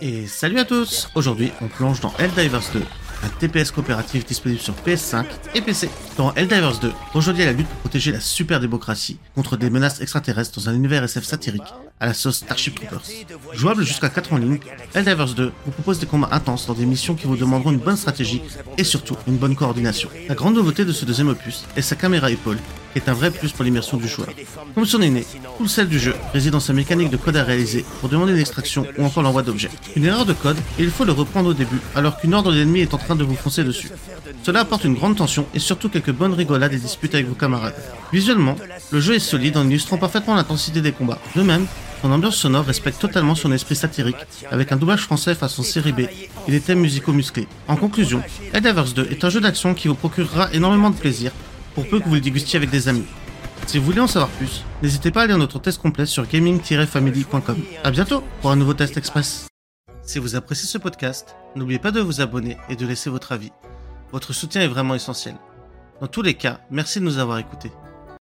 Et salut à tous Aujourd'hui, on plonge dans Helldivers 2, un TPS coopératif disponible sur PS5 et PC. Dans Helldivers 2, rejoignez la lutte pour protéger la super démocratie contre des menaces extraterrestres dans un univers SF satirique à la sauce Starship Troopers. Jouable jusqu'à 4 en ligne, Helldivers 2 vous propose des combats intenses dans des missions qui vous demanderont une bonne stratégie et surtout une bonne coordination. La grande nouveauté de ce deuxième opus est sa caméra épaule, qui est un vrai plus pour l'immersion du joueur. Comme son aîné, tout le sel du jeu réside dans sa mécanique de code à réaliser pour demander une extraction ou encore l'envoi d'objets. Une erreur de code et il faut le reprendre au début alors qu'une ordre de l'ennemi est en train de vous foncer dessus. Cela apporte une grande tension et surtout quelques bonnes rigolades et disputes avec vos camarades. Visuellement, le jeu est solide en illustrant parfaitement l'intensité des combats. De même, son ambiance sonore respecte totalement son esprit satirique, avec un doublage français façon série B et des thèmes musicaux musclés. En conclusion, Helldivers 2 est un jeu d'action qui vous procurera énormément de plaisir, pour peu que vous le dégustiez avec des amis. Si vous voulez en savoir plus, n'hésitez pas à lire notre test complet sur gaming-family.com. A bientôt pour un nouveau test express. Si vous appréciez ce podcast, n'oubliez pas de vous abonner et de laisser votre avis. Votre soutien est vraiment essentiel. Dans tous les cas, merci de nous avoir écoutés.